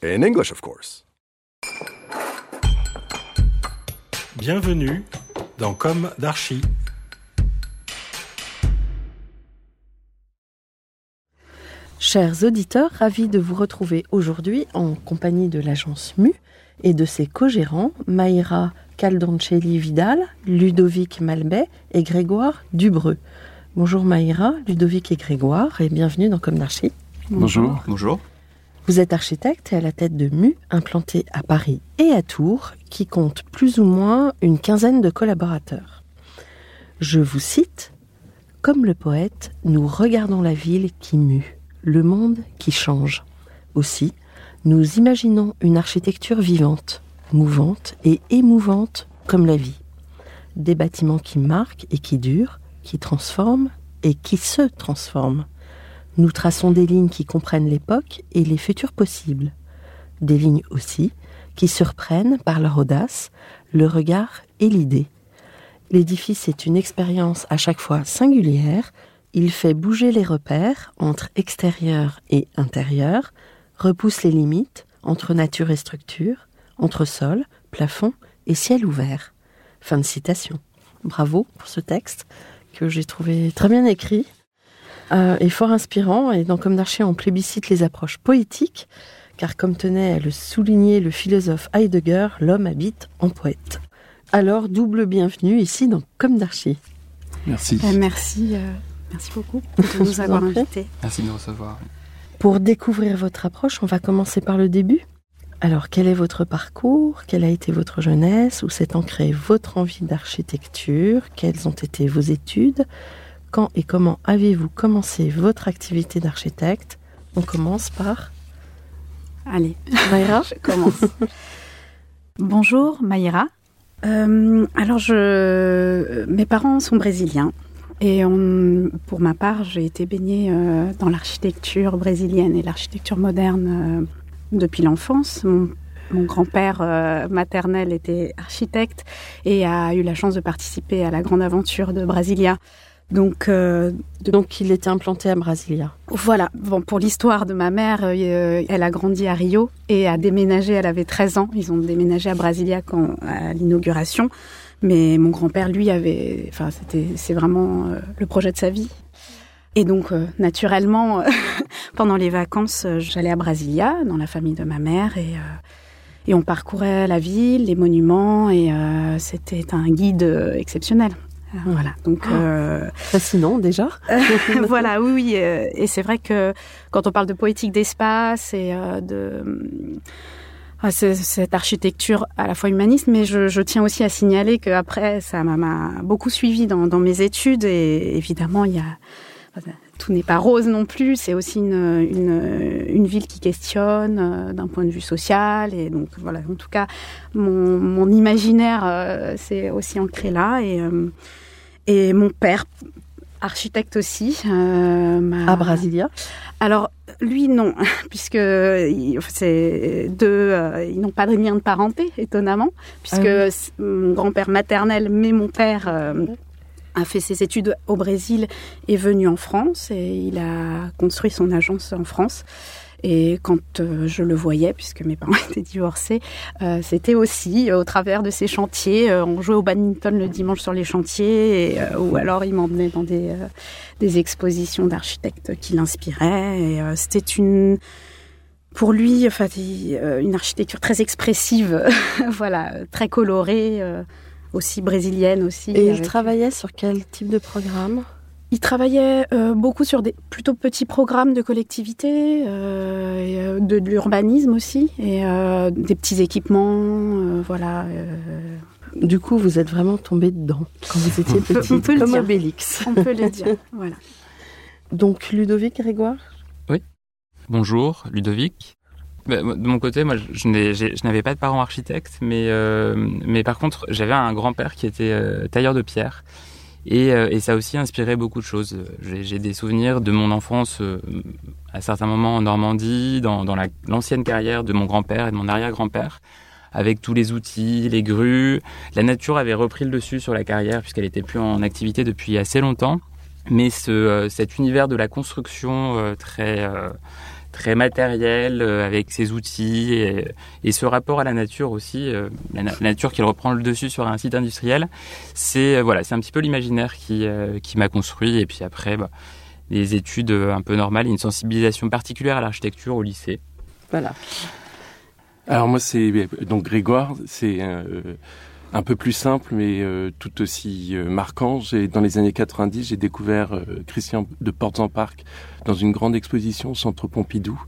In English, of course. Bienvenue dans Comme d'Archi. Chers auditeurs, ravis de vous retrouver aujourd'hui en compagnie de l'agence MU et de ses co-gérants Maïra Caldoncelli Vidal, Ludovic Malbet et Grégoire Dubreux. Bonjour Maïra, Ludovic et Grégoire et bienvenue dans Comme d'Archi. Bonjour. Bonjour. Vous êtes architecte et à la tête de MU, implanté à Paris et à Tours, qui compte plus ou moins une quinzaine de collaborateurs. Je vous cite Comme le poète, nous regardons la ville qui mue, le monde qui change. Aussi, nous imaginons une architecture vivante, mouvante et émouvante comme la vie. Des bâtiments qui marquent et qui durent, qui transforment et qui se transforment. Nous traçons des lignes qui comprennent l'époque et les futurs possibles. Des lignes aussi qui surprennent par leur audace, le regard et l'idée. L'édifice est une expérience à chaque fois singulière. Il fait bouger les repères entre extérieur et intérieur, repousse les limites entre nature et structure, entre sol, plafond et ciel ouvert. Fin de citation. Bravo pour ce texte que j'ai trouvé très bien écrit euh, et fort inspirant. Et dans Comme d'Archi, on plébiscite les approches poétiques, car comme tenait à le souligner le philosophe Heidegger, l'homme habite en poète. Alors, double bienvenue ici dans Comme d'Archi. Merci. Euh, merci, euh, merci beaucoup de nous avoir invités. Merci de nous recevoir. Pour découvrir votre approche, on va commencer par le début. Alors, quel est votre parcours? Quelle a été votre jeunesse? Où s'est ancrée votre envie d'architecture? Quelles ont été vos études? Quand et comment avez-vous commencé votre activité d'architecte? On commence par Allez, Mayra. je commence. Bonjour, Maïra. Euh, alors, je, mes parents sont brésiliens. Et on- pour ma part, j'ai été baignée euh, dans l'architecture brésilienne et l'architecture moderne euh, depuis l'enfance. Mon, mon grand-père euh, maternel était architecte et a eu la chance de participer à la grande aventure de Brasilia. Donc, euh, Donc, il était implanté à Brasilia. Voilà, bon, pour l'histoire de ma mère, euh, elle a grandi à Rio et a déménagé, elle avait 13 ans, ils ont déménagé à Brasilia quand, à l'inauguration, mais mon grand-père, lui, avait, enfin, c'était, c'est vraiment euh, le projet de sa vie. Et donc, euh, naturellement, pendant les vacances, euh, j'allais à Brasilia, dans la famille de ma mère, et, euh, et on parcourait la ville, les monuments, et euh, c'était un guide euh, exceptionnel. Euh, Voilà, donc... euh, Fascinant déjà. voilà, oui, oui. euh, et c'est vrai que quand on parle de poétique d'espace et euh, de ah, c'est- cette architecture à la fois humaniste, mais je, je tiens aussi à signaler que après ça m'a- beaucoup suivi dans, dans mes études et évidemment il y a tout n'est pas rose non plus. C'est aussi une, une, une ville qui questionne euh, d'un point de vue social et donc voilà. En tout cas, mon, mon imaginaire euh, c'est aussi ancré là et euh, et mon père architecte aussi. euh, m'a- À Brasilia? alors lui non, puisque c'est deux, ils n'ont pas de lien de parenté étonnamment, puisque Ah oui. mon grand-père maternel, mais mon père a fait ses études au Brésil, est venu en France et il a construit son agence en France. Et quand je le voyais, puisque mes parents étaient divorcés, c'était aussi au travers de ces chantiers. on jouait au badminton le dimanche sur les chantiers, ou alors il m'emmenait dans des, des expositions d'architectes qui l'inspiraient. C'était une pour lui, enfin, une architecture très expressive, voilà, très colorée, aussi brésilienne aussi. Et il travaillait sur quel type de programme? Il travaillait euh, beaucoup sur des plutôt petits programmes de collectivité, euh, euh, de, l'urbanisme aussi, et des petits équipements, voilà. Du coup, vous êtes vraiment tombé dedans quand vous étiez petite, comme Obélix. On peut le dire, voilà. Donc Ludovic Grégoire? Oui. Bonjour, Ludovic. Bah, de mon côté, moi, je n'avais pas de parents architectes, mais, mais par contre, j'avais un grand-père qui était tailleur de pierre. Et, euh, et, ça a aussi inspiré beaucoup de choses. J'ai des souvenirs de mon enfance euh, à certains moments en Normandie, dans, dans l'ancienne carrière de mon grand-père et de mon arrière-grand-père, avec tous les outils, les grues. La nature avait repris le dessus sur la carrière puisqu'elle était plus en activité depuis assez longtemps. Mais ce, euh, cet univers de la construction très très matériel, euh, avec ses outils et, ce rapport à la nature aussi, euh, la, nature qui reprend le dessus sur un site industriel, c'est euh, voilà, c'est un petit peu l'imaginaire qui, qui m'a construit. Et puis après, bah, les études un peu normales, une sensibilisation particulière à l'architecture au lycée. Voilà. Alors moi, c'est donc Grégoire, c'est un peu plus simple, mais tout aussi marquant. Dans les années 90, j'ai découvert Christian de Portes-en-Parc dans une grande exposition au Centre Pompidou.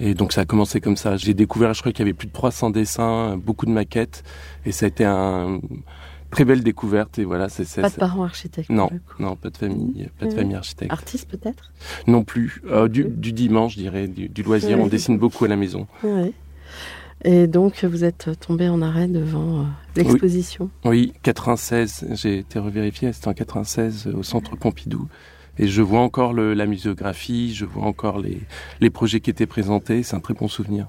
Et donc ça a commencé comme ça. J'ai découvert, je crois qu'il y avait plus de 300 dessins, beaucoup de maquettes, et ça a été un très belle découverte. Et voilà, c'est pas de parents architectes. Non, non, pas de famille, pas de famille architecte. Artiste peut-être? Non plus. Euh, du, dimanche, je dirais, du, loisir. On dessine beaucoup à la maison. Et donc vous êtes tombé en arrêt devant euh, l'exposition. Oui, 96. J'ai été revérifié. C'était en 96 au Centre Pompidou. Et je vois encore le, la muséographie, je vois encore les, les projets qui étaient présentés. C'est un très bon souvenir.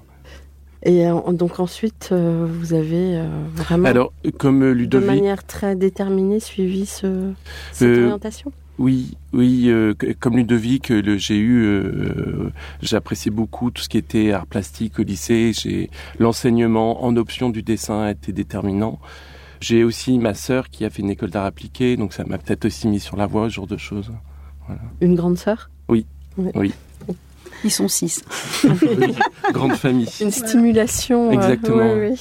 Et euh, donc ensuite, euh, vous avez euh, vraiment, Alors, comme Ludovic, de manière très déterminée, suivi ce, cette orientation? Oui, oui, comme Ludovic, j'ai eu, j'appréciais beaucoup tout ce qui était art plastique au lycée. J'ai l'enseignement en option du dessin a été déterminant. J'ai aussi ma sœur qui a fait une école d'art appliqué, donc ça m'a peut-être aussi mis sur la voie, ce genre de choses. Une grande sœur? Oui. Oui. Ils sont six. grande famille. Une stimulation. Euh, Exactement.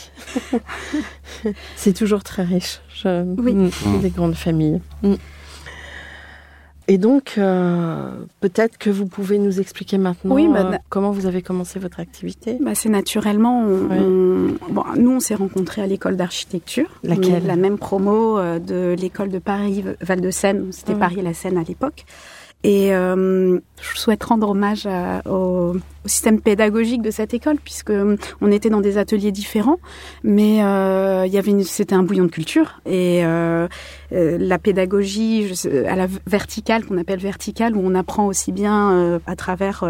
C'est toujours très riche. Oui. Mm, mm. Des grandes familles. Mm. Et donc, euh, peut-être que vous pouvez nous expliquer maintenant oui, bah, euh, comment vous avez commencé votre activité? Bah, c'est naturellement. nous, on s'est rencontrés à l'école d'architecture. Laquelle? La même promo de l'école de Paris Val de Seine. C'était Paris-la Seine à l'époque. Et euh, je souhaite rendre hommage au, système pédagogique de cette école, puisque euh, on était dans des ateliers différents, mais euh, il y avait c'était un bouillon de culture. Et la pédagogie à la verticale qu'on appelle verticale, où on apprend aussi bien à travers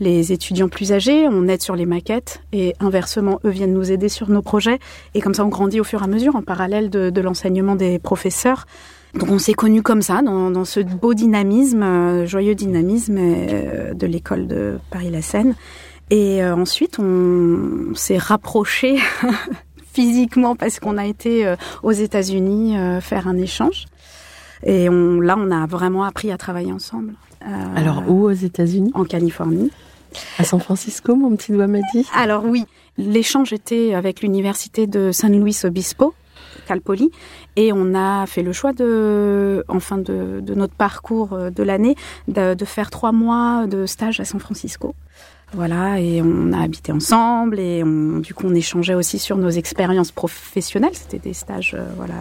les étudiants plus âgés, on aide sur les maquettes et inversement eux viennent nous aider sur nos projets. Et comme ça on grandit au fur et à mesure en parallèle de, de l'enseignement des professeurs. Donc on s'est connus comme ça, dans, ce beau dynamisme, euh, joyeux dynamisme euh, de l'école de Paris-La Seine. Et euh, ensuite, on, s'est rapprochés physiquement parce qu'on a été aux États-Unis faire un échange. Et on, là, on a vraiment appris à travailler ensemble. Alors, où aux États-Unis? En Californie. À San Francisco, mon petit doigt m'a dit? Alors oui, l'échange était avec l'université de San Luis Obispo, Et on a fait le choix de, enfin de, notre parcours euh, de l'année, de, faire trois mois de stage à San Francisco. Voilà, et on a habité ensemble et du coup on échangeait aussi sur nos expériences professionnelles. C'était des stages, euh, voilà,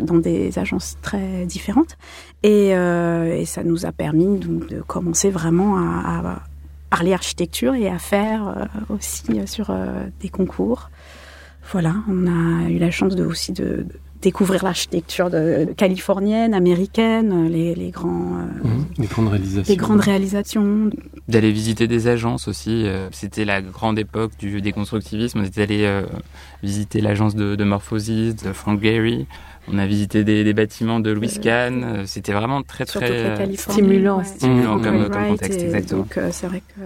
dans des agences très différentes. Et, euh, ça nous a permis de, commencer vraiment à, parler architecture et à faire aussi sur des concours voilà, on a eu la chance de, aussi de, découvrir l'architecture californienne, américaine, les, les grands, euh, Mhm. Les grandes réalisations. les grandes réalisations. D'aller visiter des agences aussi. euh, C'était la grande époque du déconstructivisme. On était allé euh, visiter l'agence de, de Morphosis, de Frank Gehry. On a visité des, des bâtiments de Louis Kahn. Euh, C'était vraiment très très euh, stimulant, ouais. stimulant Mmh. comme, contexte, et exactement. Donc euh, c'est vrai que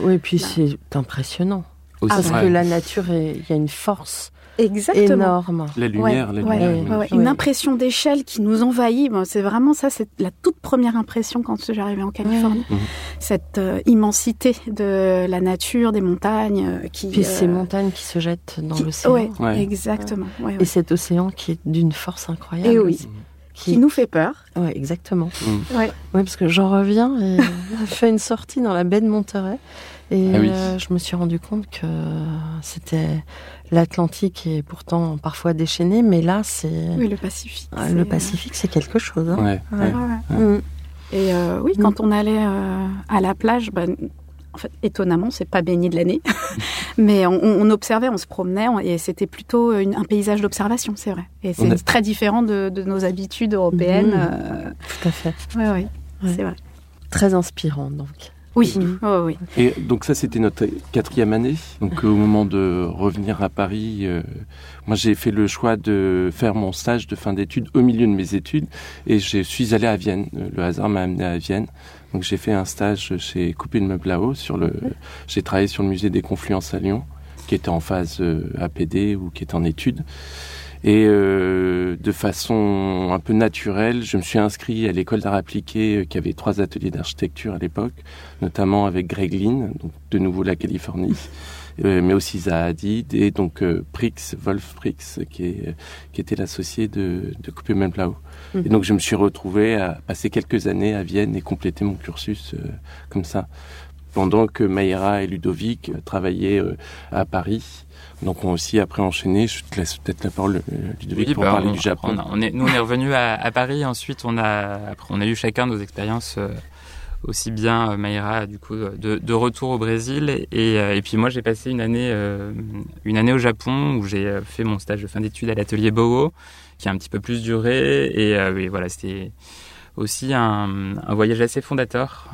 Oui, et puis Bah. c'est impressionnant. Aussi, Parce ouais. que la nature, il y a une force exactement. énorme. La lumière, Ouais, la lumière. ouais, ouais. Oui. Une impression d'échelle qui nous envahit. Bon, c'est vraiment ça, c'est la toute première impression quand j'arrivais en Californie. Mhm. Cette euh, immensité de la nature, des montagnes, euh, qui. Puis euh, ces montagnes qui se jettent dans qui- l'océan. Exactement. ouais, ouais. Et cet océan qui est d'une force incroyable. Et oui. aussi. Qui nous fait peur. Ouais, exactement. Ouais. Oui, parce que j'en reviens et j'ai fait une sortie dans la baie de Monterey et Ah oui. euh, je me suis rendu compte que c'était l'Atlantique est pourtant parfois déchaîné, mais là c'est Oui, le Pacifique. Ah, le Pacifique, c'est quelque chose. hein. Ouais, Ouais, ouais. ouais, ouais. Mm. Et euh, oui, quand on allait euh, à la plage, ben, en fait, étonnamment, c'est pas baigné de l'année, mais on, on observait, on se promenait, on- et c'était plutôt une- un paysage d'observation, c'est vrai. Et c'est a- très différent de, de nos habitudes européennes. Euh, Tout à fait. ouais, Ouais. c'est vrai. Très inspirant donc. Oui, ouais, oui. Et donc ça, c'était notre quatrième année. Donc au moment de revenir à Paris, euh, moi j'ai fait le choix de faire mon stage de fin d'études au milieu de mes études et je suis allé à Vienne. Euh, Le hasard m'a amené à Vienne. Donc j'ai fait un stage chez Coupé de Meuble là-haut. Sur le, j'ai travaillé sur le musée des Confluences à Lyon, qui était en phase euh, APD ou qui était en études. Et euh, de façon un peu naturelle, je me suis inscrit à l'école d'art appliqué euh, qui avait trois ateliers d'architecture à l'époque notamment avec Greg Lynn, donc de nouveau la Californie, euh, mais aussi Zaha Hadid et donc euh, Prix, Wolf Prix, qui, est, qui était l'associé de, de Coupé Melblau. Mhm. Et donc je me suis retrouvé à passer quelques années à Vienne et compléter mon cursus euh, comme ça, pendant que Mayra et Ludovic travaillaient euh, à Paris. Donc on aussi après enchaîné, je te laisse peut-être la parole euh, Ludovic Oui, pour bah, parler on- du Japon. on a- on est, nous, on est revenus à, à Paris. Ensuite, on a, après, on a eu chacun nos expériences, euh, aussi bien Maïra, du coup, de, de retour au Brésil. Et, et puis moi, j'ai passé une année, euh, une année au Japon où j'ai fait mon stage de fin d'études à l'atelier Boho, qui a un petit peu plus duré. Et euh, oui, voilà, c'était aussi un, un voyage assez fondateur.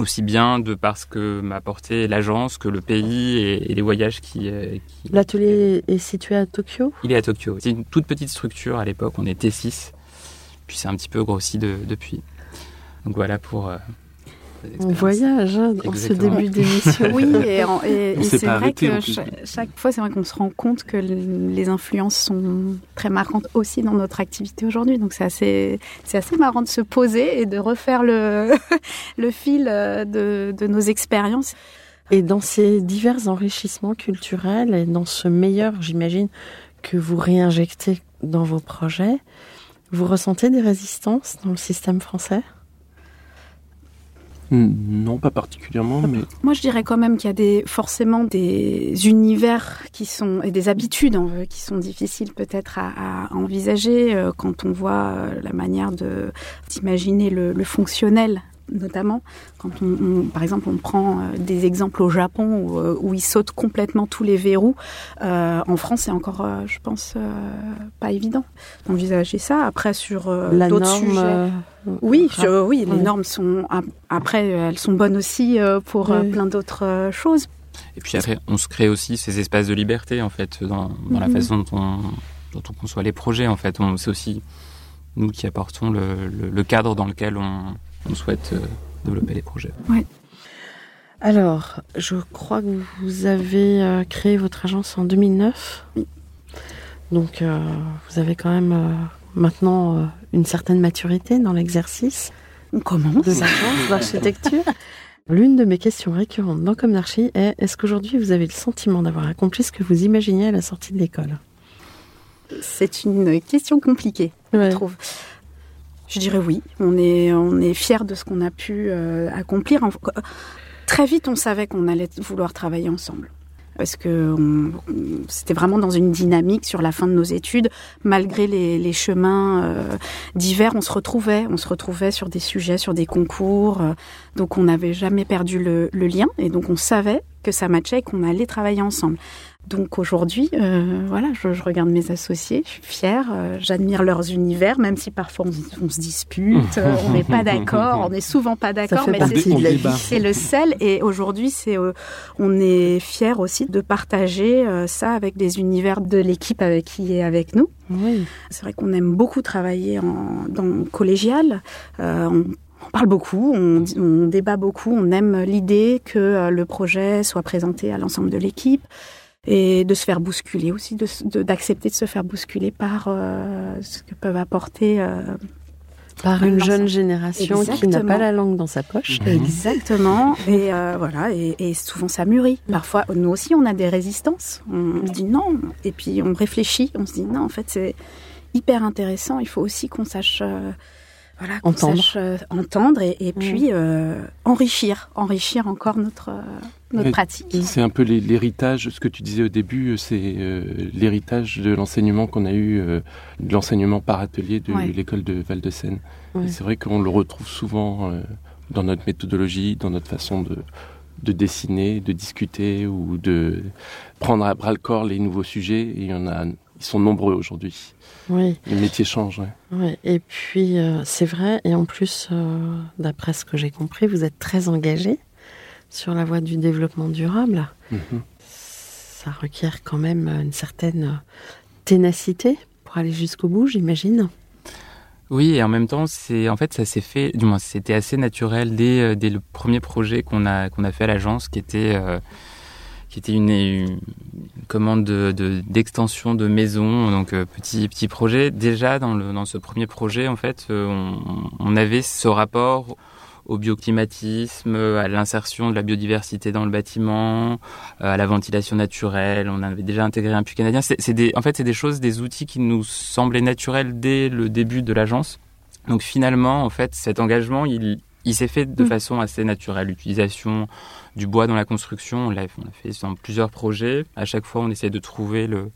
Euh, aussi bien de parce que m'a apporté l'agence que le pays et, et les voyages qui, euh, qui, L'atelier est situé à Tokyo. il est à Tokyo. C'est une toute petite structure à l'époque, on était 6. Puis c'est un petit peu grossi de- depuis. Donc voilà pour. On voyage hein, dans ce début d'émission. Oui, et, en- c'est vrai arrêté, en que chaque, fois, c'est vrai qu'on se rend compte que les influences sont très marquantes aussi dans notre activité aujourd'hui. Donc c'est assez, c'est assez marrant de se poser et de refaire le, le fil euh, de, de nos expériences. Et dans ces divers enrichissements culturels et dans ce meilleur, j'imagine, que vous réinjectez dans vos projets, vous ressentez des résistances dans le système français? Non, pas particulièrement, mais Moi, je dirais quand même qu'il y a des, forcément des univers qui sont, et des habitudes hein, qui sont difficiles peut-être à, à envisager euh, quand on voit euh, la manière de d'imaginer le, le fonctionnel notamment quand on, on- par exemple on prend euh, des exemples au Japon où, euh, où ils sautent complètement tous les verrous Euh, en France c'est encore euh, je pense euh, pas évident d'envisager ça après sur euh, d'autres sujets euh, oui, je- oui, les normes sont ap- après elles sont bonnes aussi euh, pour Oui. plein d'autres choses. Et puis après, on se crée aussi ces espaces de liberté, en fait, dans, dans la Mhm. façon dont on, dont on conçoit les projets, en fait. C'est aussi nous qui apportons le, le- le cadre dans lequel on, on souhaite euh, développer les projets. Alors, je crois que vous avez euh, créé votre agence en 2009. Oui. Donc, euh, vous avez quand même euh, maintenant euh, une certaine maturité dans l'exercice On commence. de l'agence d'architecture. L'une de mes questions récurrentes dans Comme d'Archi est est-ce qu'aujourd'hui vous avez le sentiment d'avoir accompli ce que vous imaginiez à la sortie de l'école? C'est une question compliquée, Ouais. je trouve. Je dirais oui. On est on est fier de ce qu'on a pu euh, accomplir. En- Très vite, on savait qu'on allait vouloir travailler ensemble. Parce que c'était vraiment dans une dynamique sur la fin de nos études. Malgré les, les chemins euh, divers, on se retrouvait. On se retrouvait sur des sujets, sur des concours. euh, donc on n'avait jamais perdu le, le lien. Et donc on savait que ça matchait et qu'on allait travailler ensemble. Donc aujourd'hui, euh, voilà, je, je, regarde mes associés, je suis fière, euh, j'admire leurs univers, même si parfois on, on se dispute, euh, on n'est pas d'accord, on n'est souvent pas d'accord, mais c'est le sel. Et aujourd'hui, c'est, on est fier aussi de partager ça avec des univers de l'équipe avec qui est avec nous. Oui. C'est vrai qu'on aime beaucoup travailler en, dans collégial. on on parle beaucoup, on, on, débat beaucoup, on aime l'idée que le projet soit présenté à l'ensemble de l'équipe et de se faire bousculer aussi, d'accepter de, de, se faire bousculer par euh, ce que peuvent apporter. Euh, par une jeune génération Exactement. qui n'a pas la langue dans sa poche. Mmh. Exactement. Et euh, voilà. Et, et, souvent ça mûrit. Parfois, nous aussi, on a des résistances. On se dit non. Et puis on réfléchit. On se dit non. En fait, c'est hyper intéressant. Il faut aussi qu'on sache. Euh, voilà, entendre, sache, euh, entendre et, et puis euh, enrichir, enrichir encore notre euh, notre pratique. C'est un peu l'héritage, ce que tu disais au début, c'est euh, l'héritage de l'enseignement qu'on a eu, euh, de l'enseignement par atelier de ouais. l'école de Val-de-Seine. Ouais. C'est vrai qu'on le retrouve souvent euh, dans notre méthodologie, dans notre façon de, de dessiner, de discuter ou de prendre à bras le corps les nouveaux sujets. Et il y en a, ils sont nombreux aujourd'hui. Oui. Les métiers changent. Ouais. Ouais. Et puis, euh, c'est vrai. Et en plus, euh, d'après ce que j'ai compris, vous êtes très engagé sur la voie du développement durable. -hmm. Ça requiert quand même une certaine ténacité pour aller jusqu'au bout, j'imagine. Oui, et en même temps, c'est en fait ça s'est fait, du moins c'était assez naturel dès, dès le premier projet qu'on a qu'on a fait à l'agence, qui était euh, qui était une, une commande d'extension de, de, de, maison, donc euh, petit petit projet. Déjà dans le dans ce premier projet, en fait, euh, on, on avait ce rapport au bioclimatisme, à l'insertion de la biodiversité dans le bâtiment, à la ventilation naturelle. On avait déjà intégré un puits canadien. C'est des, en fait, c'est des choses, des outils qui nous semblaient naturels dès le début de l'agence. Donc finalement, en fait, cet engagement, il, il s'est fait de mmh. façon assez naturelle. L'utilisation du bois dans la construction, on l'a fait dans plusieurs projets. À chaque fois, on essaie de trouver le,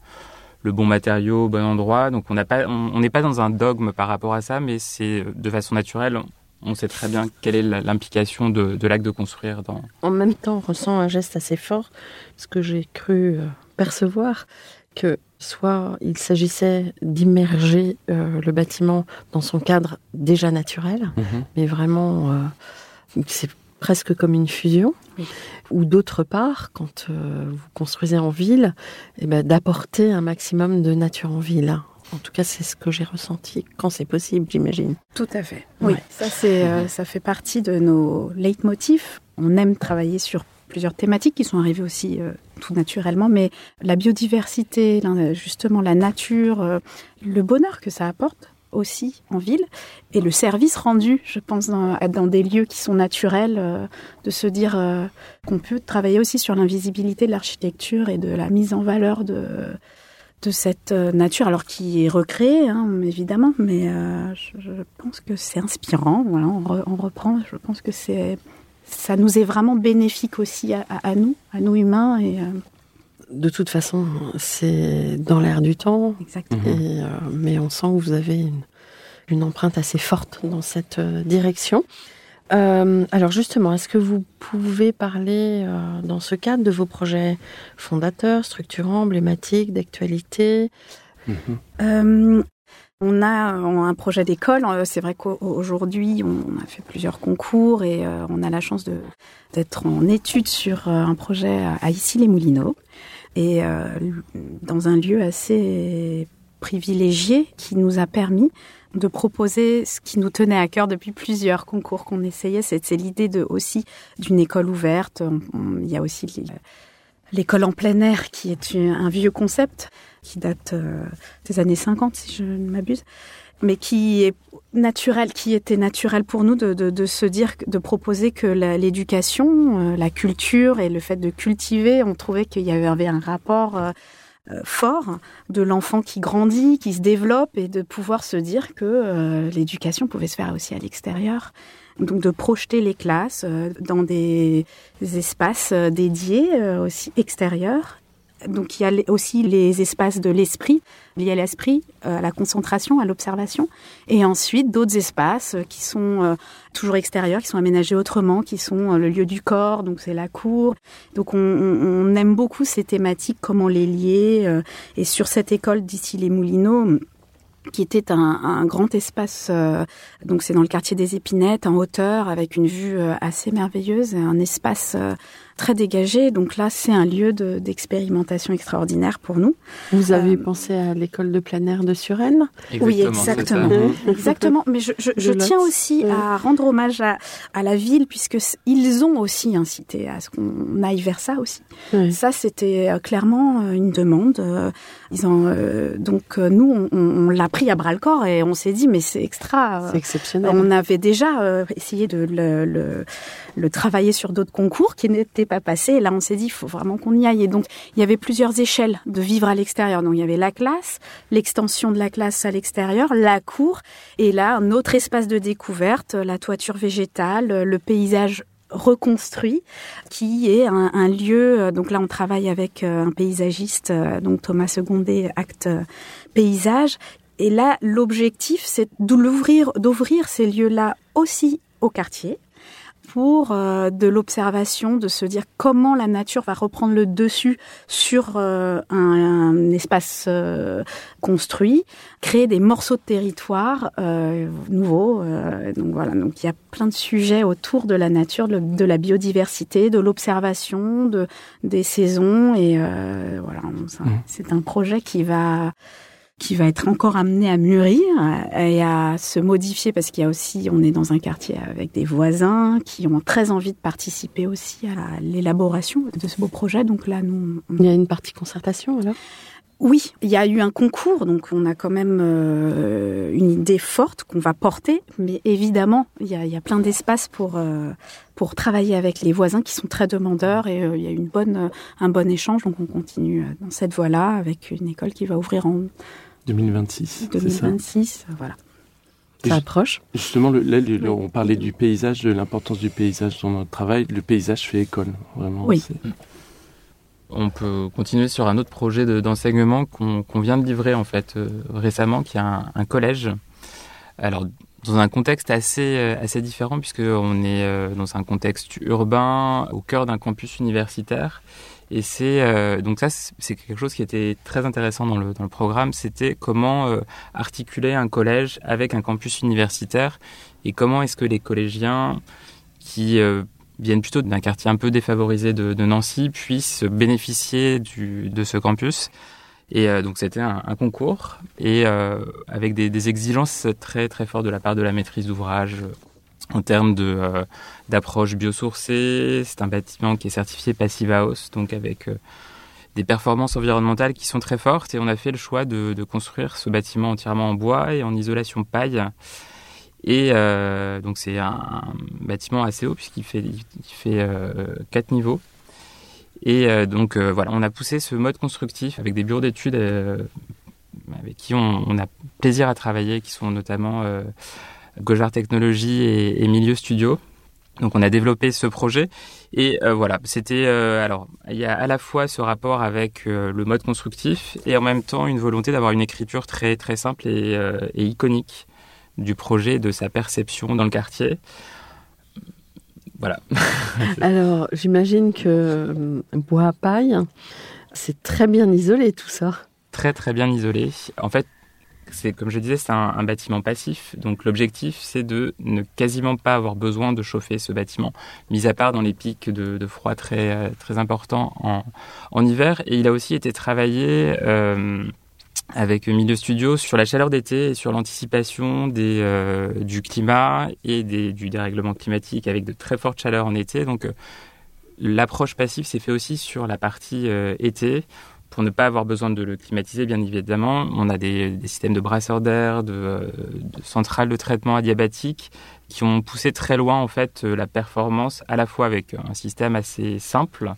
le bon matériau au bon endroit. Donc on n'est pas, on, on pas dans un dogme par rapport à ça, mais c'est de façon naturelle on sait très bien quelle est l'implication de, de l'acte de construire. Dans... En même temps, on ressent un geste assez fort, ce que j'ai cru euh, percevoir, que soit il s'agissait d'immerger euh, le bâtiment dans son cadre déjà naturel, -hmm. mais vraiment, euh, c'est presque comme une fusion. Oui. Ou d'autre part, quand euh, vous construisez en ville, eh ben, d'apporter un maximum de nature en ville. En tout cas, c'est ce que j'ai ressenti quand c'est possible, j'imagine. Tout à fait. Oui, ouais. ça, c'est, euh, ça fait partie de nos leitmotifs. On aime travailler sur plusieurs thématiques qui sont arrivées aussi euh, tout naturellement, mais la biodiversité, justement la nature, euh, le bonheur que ça apporte aussi en ville et le service rendu, je pense, dans, dans des lieux qui sont naturels, euh, de se dire qu'on peut travailler aussi sur l'invisibilité de l'architecture et de la mise en valeur de de cette euh, nature, alors qui est recréée, hein, évidemment, mais euh, je, je, pense que c'est inspirant. Voilà, on, re, on, reprend. Je pense que c'est, ça nous est vraiment bénéfique aussi à, à, à nous, à nous humains. Et, euh... De toute façon, c'est dans l'air du temps. Exactement. Et, euh, mais on sent que vous avez une, une empreinte assez forte dans cette direction. Euh, alors justement, est-ce que vous pouvez parler euh, dans ce cadre de vos projets fondateurs, structurants, emblématiques, d'actualité? Euh, On a un projet d'école. C'est vrai qu'aujourd'hui, on a fait plusieurs concours et on a la chance d'être en étude sur un projet à Issy-les-Moulineaux et dans un lieu assez privilégié qui nous a permis de proposer ce qui nous tenait à cœur depuis plusieurs concours qu'on essayait, c'est l'idée de aussi d'une école ouverte. Il y a aussi l'école en plein air qui est un vieux concept qui date euh, des années 50 si je ne m'abuse, mais qui est naturel, qui était naturel pour nous de, se dire, de proposer que l'éducation, euh, la culture et le fait de cultiver, on trouvait qu'il y avait un rapport euh, fort de l'enfant qui grandit, qui se développe et de pouvoir se dire que euh, l'éducation pouvait se faire aussi à l'extérieur. Donc de projeter les classes euh, dans des, espaces euh, dédiés euh, aussi extérieurs Donc il y a aussi les espaces de l'esprit, liés à l'esprit, à la concentration, à l'observation. Et ensuite d'autres espaces qui sont toujours extérieurs, qui sont aménagés autrement, qui sont le lieu du corps, donc c'est la cour. Donc on, aime beaucoup ces thématiques, comment les lier. Et sur cette école d'ici les Moulineaux, qui était un, grand espace, euh, donc c'est dans le quartier des Épinettes, en hauteur, avec une vue euh, assez merveilleuse, un espace euh, très dégagé. Donc là, c'est un lieu d'expérimentation extraordinaire pour nous. Vous avez euh, pensé à l'école de plein air de Suresnes? Oui, exactement. exactement. Mais je, je, je tiens aussi à rendre hommage à, à la ville, puisque ils ont aussi incité à ce qu'on aille vers ça aussi. Ça, c'était euh, clairement euh, une demande. Ils ont, donc nous, on, on l'a pris à bras le corps et on s'est dit, mais c'est extra. C'est exceptionnel. On avait déjà essayé de le, le, le travailler sur d'autres concours qui n'étaient pas passé. Et là, on s'est dit, il faut vraiment qu'on y aille. Et donc, il y avait plusieurs échelles de vivre à l'extérieur. Donc, il y avait la classe, l'extension de la classe à l'extérieur, la cour, et là, un autre espace de découverte, la toiture végétale, le paysage reconstruit, qui est un, lieu. Donc là, on travaille avec euh, un paysagiste, euh, donc Thomas Secondé, acte paysage. Et là, l'objectif, c'est d'ouvrir, d'ouvrir ces lieux-là aussi au quartier, pour euh, de l'observation, de se dire comment la nature va reprendre le dessus sur euh, un, espace euh, construit, créer des morceaux de territoire nouveaux. donc voilà, donc il y a plein de sujets autour de la nature, de, la biodiversité, de l'observation, de des saisons et voilà, mmh. c'est un projet qui va qui va être encore amené à mûrir et à se modifier parce qu'il y a aussi, on est dans un quartier avec des voisins qui ont très envie de participer aussi à l'élaboration de ce beau projet. Donc là, nous, il y a une partie concertation alors? Oui, il y a eu un concours, donc on a quand même euh, une idée forte qu'on va porter, mais évidemment, il y a, il y a plein d'espace pour euh, pour travailler avec les voisins qui sont très demandeurs et euh, il y a une bonne un bon échange, donc on continue dans cette voie-là avec une école qui va ouvrir en 2026. 2026, voilà. Ça approche. Justement, là, on parlait du paysage, de l'importance du paysage dans notre travail. Le paysage fait école, vraiment. Oui. On peut continuer sur un autre projet d'enseignement qu'on vient de livrer en fait euh, récemment, qui est un, collège. Alors dans un contexte assez euh, assez différent puisque on est euh, dans un contexte urbain au cœur d'un campus universitaire et c'est donc ça, c'est quelque chose qui était très intéressant dans le, dans le programme. C'était comment articuler un collège avec un campus universitaire et comment est-ce que les collégiens qui viennent plutôt d'un quartier un peu défavorisé de, de Nancy puissent bénéficier du, de ce campus. Et donc c'était un, un, concours et avec des, des, exigences très très fortes de la part de la maîtrise d'ouvrage en termes de euh, d'approche biosourcée. C'est un bâtiment qui est certifié Passive House, donc avec euh, des performances environnementales qui sont très fortes. Et on a fait le choix de, de construire ce bâtiment entièrement en bois et en isolation paille. Et euh, donc c'est un, bâtiment assez haut puisqu'il fait, euh, quatre niveaux. Et euh, donc voilà, on a poussé ce mode constructif avec des bureaux d'études avec qui on, a plaisir à travailler, qui sont notamment Gojar Technologies et, Milieu Studio. Donc on a développé ce projet et voilà, c'était alors il y a à la fois ce rapport avec le mode constructif et en même temps une volonté d'avoir une écriture très très simple et, iconique du projet, de sa perception dans le quartier. Voilà. alors j'imagine que bois à paille, c'est très bien isolé tout ça. Très très bien isolé. En fait, c'est comme je disais, c'est un, bâtiment passif. Donc l'objectif, c'est de ne quasiment pas avoir besoin de chauffer ce bâtiment, mis à part dans les pics de, froid très très importants en, hiver. Et il a aussi été travaillé. Euh, avec Milieu Studio sur la chaleur d'été et sur l'anticipation euh, du climat et du dérèglement climatique avec de très fortes chaleurs en été. Donc euh, l'approche passive s'est fait aussi sur la partie été pour ne pas avoir besoin de le climatiser, bien évidemment, on a des, systèmes de brasseurs d'air, de, centrales de traitement adiabatique qui ont poussé très loin en fait euh, la performance, à la fois avec un système assez simple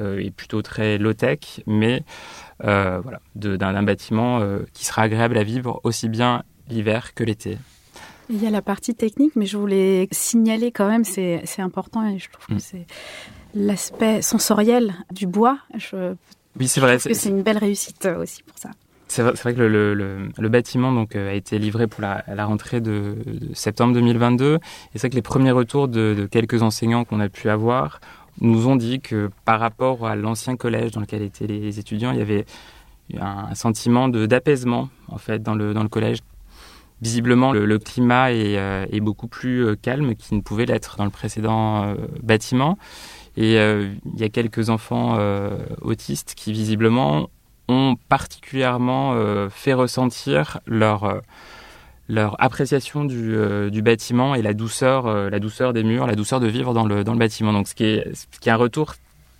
euh, et plutôt très low-tech, mais euh, voilà, d'un bâtiment qui sera agréable à vivre aussi bien l'hiver que l'été. Il y a la partie technique, mais je voulais signaler quand même, c'est important et je trouve que mm. c'est l'aspect sensoriel du bois. Je Oui, c'est vrai. C'est une belle réussite euh, aussi pour ça. C'est vrai, vrai, que le, le, le, bâtiment donc a été livré pour la, la rentrée de, de, septembre 2022. Et c'est vrai que les premiers retours de, de quelques enseignants qu'on a pu avoir nous ont dit que par rapport à l'ancien collège dans lequel étaient les étudiants, il y avait un sentiment d'apaisement en fait dans le, dans le collège. Visiblement, le, climat est, euh, est, beaucoup plus euh, calme qu'il ne pouvait l'être dans le précédent euh, bâtiment. Et il y a quelques enfants autistes qui visiblement ont particulièrement fait ressentir leur leur appréciation du, du, bâtiment et la douceur, la douceur des murs, la douceur de vivre dans le, dans le bâtiment. Donc, ce qui est, ce qui est un retour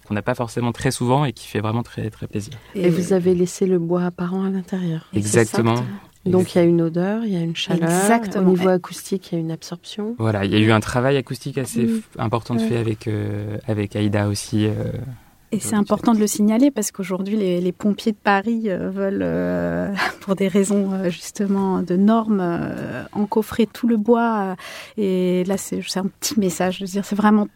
qu'on n'a pas forcément très souvent et qui fait vraiment très, très plaisir. Et, et vous avez laissé le bois apparent à l'intérieur. Exactement. Donc il y a une odeur, il y a une chaleur. Exactement. Au niveau acoustique, il y a une absorption. Voilà, il y a eu un travail acoustique assez mmh. important de fait avec, euh, avec Aïda aussi. Euh, et c'est important de le signaler parce qu'aujourd'hui, les, les, pompiers de Paris euh, veulent, euh, pour des raisons euh, justement de normes, encoffrer tout le bois. et là, c'est un petit message. Je veux dire, c'est vraiment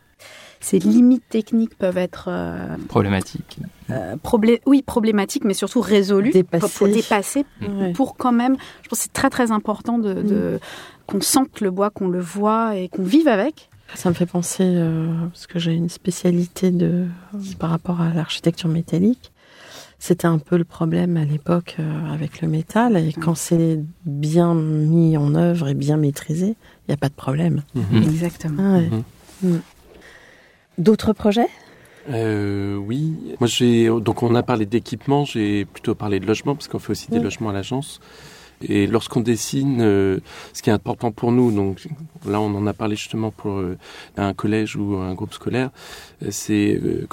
ces limites techniques peuvent être euh, problématiques. Euh, problé oui, problématiques, mais surtout résolues, dépassées. pour dépasser, mmh. pour quand même. Je pense que c'est très très important de, mmh. de qu'on sente le bois, qu'on le voit et qu'on vive avec. Ça me fait penser euh, parce que j'ai une spécialité de par rapport à l'architecture métallique. C'était un peu le problème à l'époque euh, avec le métal. Et quand c'est bien mis en œuvre et bien maîtrisé, il n'y a pas de problème. Mmh. Exactement. Ah, ouais. Mmh. D'autres projets? Euh, oui, moi j'ai donc on a parlé d'équipement, j'ai plutôt parlé de logement parce qu'on fait aussi des mmh. logements à l'agence. Et lorsqu'on dessine, euh, ce qui est important pour nous, donc là on en a parlé justement pour euh, un collège ou un groupe scolaire, euh, c'est euh,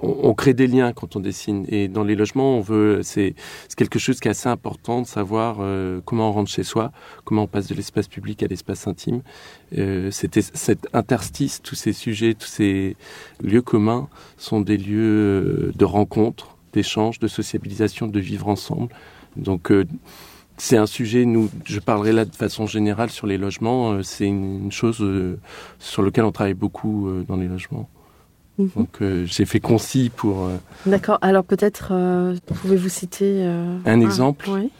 on, crée des liens quand on dessine. Et dans les logements, on veut, c'est quelque chose qui est assez important de savoir comment on rentre chez soi, comment on passe de l'espace public à l'espace intime. C'était cet interstice, tous ces sujets, tous ces lieux communs sont des lieux de rencontre, d'échange, de sociabilisation, de vivre ensemble. Donc c'est un sujet, nous, je parlerai là de façon générale sur les logements, euh, c'est une, chose euh, sur laquelle on travaille beaucoup euh, dans les logements. -hmm. Donc j'ai fait concis pour... D'accord, alors peut-être pouvez-vous citer... Un exemple oui.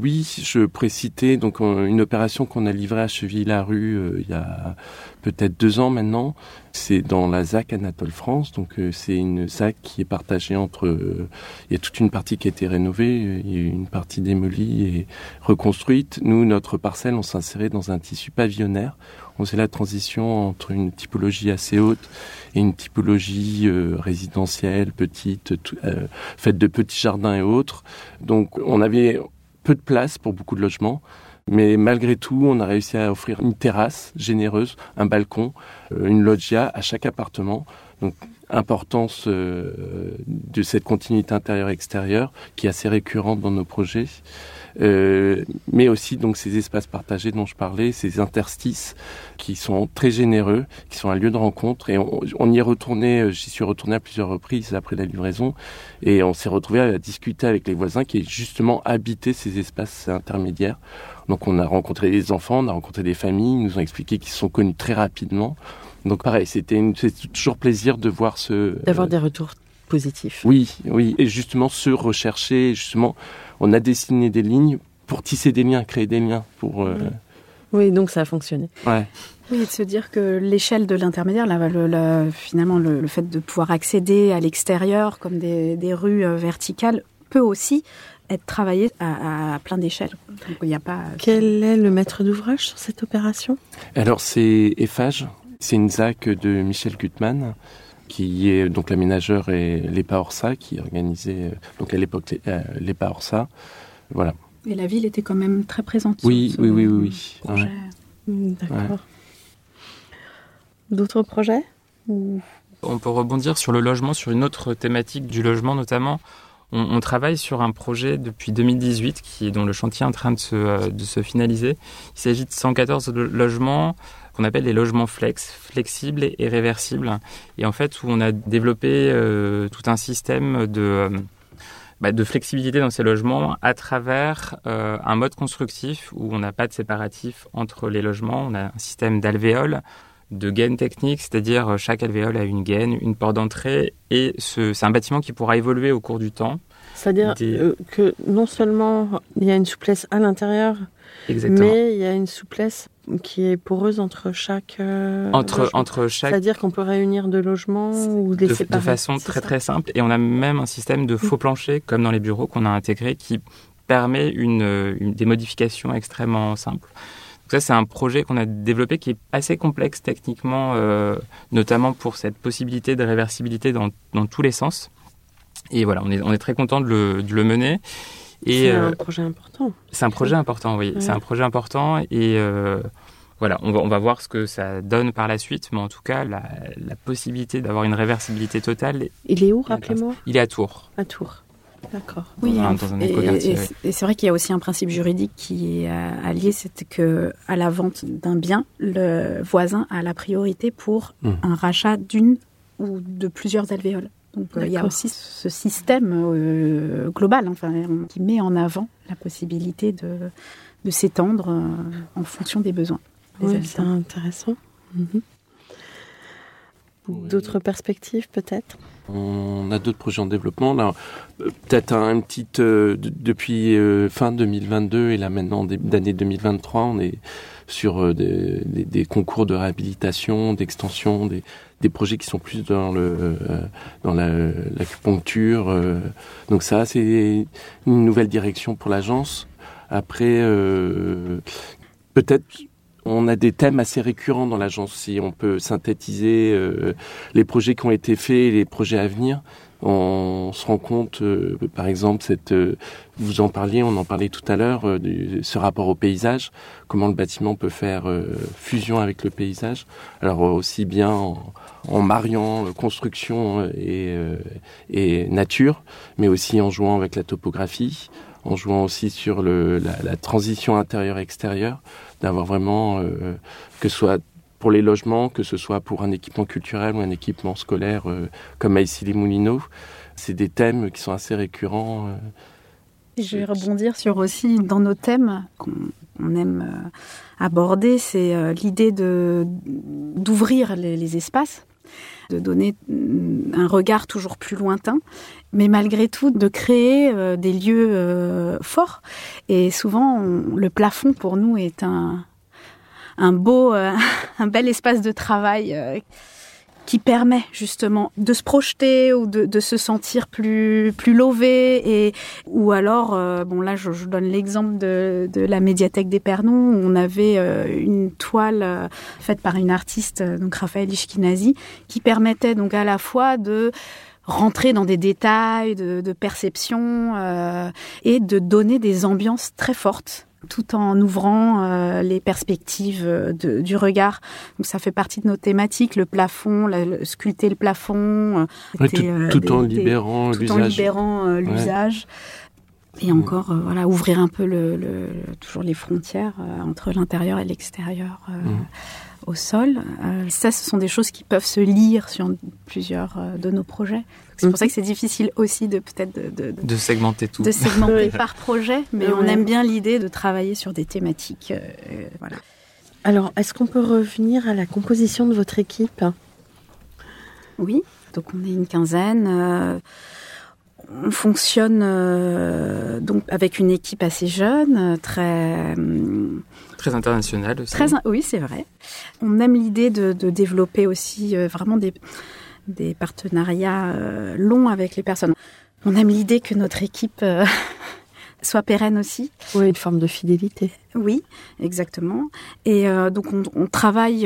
oui, je pourrais citer donc, une opération qu'on a livrée à Cheville-la-Rue il y a peut-être deux ans maintenant. C'est dans la ZAC Anatole France. Donc euh, c'est une ZAC qui est partagée entre. Euh, il y a toute une partie qui a été rénovée, il y a une partie démolie et reconstruite. Nous, notre parcelle, on s'insérait dans un tissu pavillonnaire. Faisait la transition entre une typologie assez haute et une typologie euh, résidentielle, petite, euh, faite de petits jardins et autres. Donc on avait peu de place pour beaucoup de logements. Mais malgré tout, on a réussi à offrir une terrasse généreuse, un balcon, euh, une loggia à chaque appartement. Donc, importance de cette continuité intérieure-extérieure qui est assez récurrente dans nos projets. Euh, mais aussi donc ces espaces partagés dont je parlais, ces interstices qui sont très généreux, qui sont un lieu de rencontre. Et on, on y est retourné, euh, j'y suis retourné à plusieurs reprises après la livraison, et on s'est retrouvé à discuter avec les voisins qui justement habitaient ces espaces intermédiaires. Donc on a rencontré des enfants, on a rencontré des familles, ils nous ont expliqué qu'ils se sont connus très rapidement. Donc pareil, c'était toujours plaisir de voir ce... D'avoir euh, des retours positifs. Oui, oui, et justement se rechercher, justement, on a dessiné des lignes pour tisser des liens, créer des liens, pour... Euh... Oui, donc ça a fonctionné. Ouais. Oui, de se dire que l'échelle de l'intermédiaire, là, le, le, finalement, le, le, fait de pouvoir accéder à l'extérieur, comme des, des rues euh, verticales, peut aussi être travaillé à, à plein d'échelles. il n'y a pas. Quel est le maître d'ouvrage sur cette opération? Alors c'est EFAGE, c'est une ZAC de Michel Gutmann qui est donc l'aménageur et l'EPA Orsa qui organisait donc à l'époque l'EPA Orsa. Voilà. Et la ville était quand même très présente. Oui, oui, oui, oui, oui. Ouais. D'accord. Ouais. D'autres projets Ou... On peut rebondir sur le logement, sur une autre thématique du logement notamment. On, on, travaille sur un projet depuis 2018 qui est dont le chantier est en train de se, euh, de se finaliser. Il s'agit de 114 logements appelle les logements flex, flexibles et réversibles. Et en fait, où on a développé euh, tout un système de, euh, bah, de flexibilité dans ces logements à travers euh, un mode constructif où on n'a pas de séparatif entre les logements. On a un système d'alvéoles de gaines techniques, c'est-à-dire chaque alvéole a une gaine, une porte d'entrée, et c'est un bâtiment qui pourra évoluer au cours du temps. C'est-à-dire que non seulement il y a une souplesse à l'intérieur, mais il y a une souplesse qui est poreuse entre chaque euh, entre entre chaque c'est-à-dire qu'on peut réunir deux logements ou des de, de façon très très simple et on a même un système de faux planchers comme dans les bureaux qu'on a intégré qui permet une, des modifications extrêmement simples. Donc ça c'est un projet qu'on a développé qui est assez complexe techniquement euh, notamment pour cette possibilité de réversibilité dans, dans tous les sens. Et voilà, on est on est très content de le, de le mener. C'est un euh, projet important. C'est un projet important, oui. C'est un projet important et euh, voilà, on va, on va voir ce que ça donne par la suite, mais en tout cas, la, la possibilité d'avoir une réversibilité totale. Il est où, rappelez-moi? Il est à Tours. À Tours. D'accord. Oui, dans un et, et c'est vrai qu'il y a aussi un principe juridique qui est allié, c'est que à la vente d'un bien, le voisin a la priorité pour mmh. un rachat d'une ou de plusieurs alvéoles. Donc euh, il y a aussi ce système euh, global enfin, qui met en avant la possibilité de, de s'étendre euh, en fonction des besoins. Oui, c'est intéressant. Mhm. D'autres perspectives peut-être? On a d'autres projets en développement. Là, peut-être un, petit depuis fin 2022 et là maintenant d'année 2023, on est sur des, des, concours de réhabilitation, d'extension, des, des projets qui sont plus dans le euh, dans l'acupuncture. Euh. donc ça, c'est une nouvelle direction pour l'agence. Après, euh, peut-être on a des thèmes assez récurrents dans l'agence. Si on peut synthétiser les projets qui ont été faits et les projets à venir, on se rend compte, euh, par exemple, cette, euh, vous en parliez, on en parlait tout à l'heure, euh, ce rapport au paysage, comment le bâtiment peut faire fusion avec le paysage. Alors aussi bien en, mariant construction et, et, nature, mais aussi en jouant avec la topographie, en jouant aussi sur le, la, la transition intérieure-extérieure, d'avoir vraiment que ce soit pour les logements, que ce soit pour un équipement culturel ou un équipement scolaire euh, comme à les moulineaux C'est des thèmes qui sont assez récurrents. Euh. je vais rebondir sur aussi dans nos thèmes qu'on aime euh, aborder, c'est l'idée de d'ouvrir les, espaces, de donner mm, un regard toujours plus lointain, mais malgré tout de créer des lieux forts. Et souvent, le plafond pour nous est un un beau, euh, un bel espace de travail euh, qui permet justement de se projeter ou de, se sentir plus plus lové et ou alors euh, bon là je, donne l'exemple de, la médiathèque des Pernons où on avait une toile faite par une artiste donc Raphaël Ishkinazi qui permettait donc à la fois de rentrer dans des détails de, de perception et de donner des ambiances très fortes tout en ouvrant euh, les perspectives euh, de, du regard. Donc ça fait partie de nos thématiques, le plafond, le, sculpter le plafond, euh, tout, en libérant tout en libérant l'usage. Et encore, voilà, ouvrir un peu le, toujours les frontières entre l'intérieur et l'extérieur mmh. Au sol. ça, ce sont des choses qui peuvent se lire sur plusieurs de nos projets. C'est pour ça que c'est difficile aussi de peut-être de, de, segmenter tout. De segmenter par projet, mais on aime bien l'idée de travailler sur des thématiques. Euh, voilà. Alors, est-ce qu'on peut revenir à la composition de votre équipe? Oui, donc on est une quinzaine. Euh, on fonctionne euh, donc avec une équipe assez jeune, très très internationale aussi. Très, oui, c'est vrai. On aime l'idée de, de, développer aussi vraiment des des partenariats euh, longs avec les personnes. On aime l'idée que notre équipe euh, soit pérenne aussi. Oui, une forme de fidélité. Oui, exactement. Et euh, donc on, travaille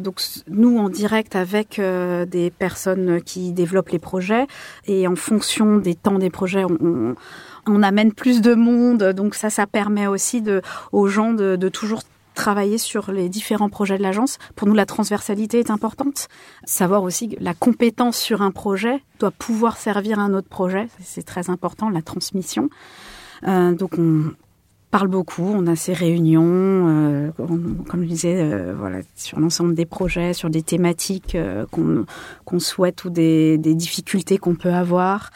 donc nous en direct avec des personnes qui développent les projets et en fonction des temps des projets, on, on, amène plus de monde. Donc ça, ça permet aussi aux gens de, toujours travailler sur les différents projets de l'agence. Pour nous, la transversalité est importante. Savoir aussi que la compétence sur un projet doit pouvoir servir un autre projet. C'est très important, la transmission. Euh, donc, on parle beaucoup, on a ces réunions, euh, comme je disais, euh, voilà, sur l'ensemble des projets, sur des thématiques qu'on souhaite ou des difficultés qu'on peut avoir.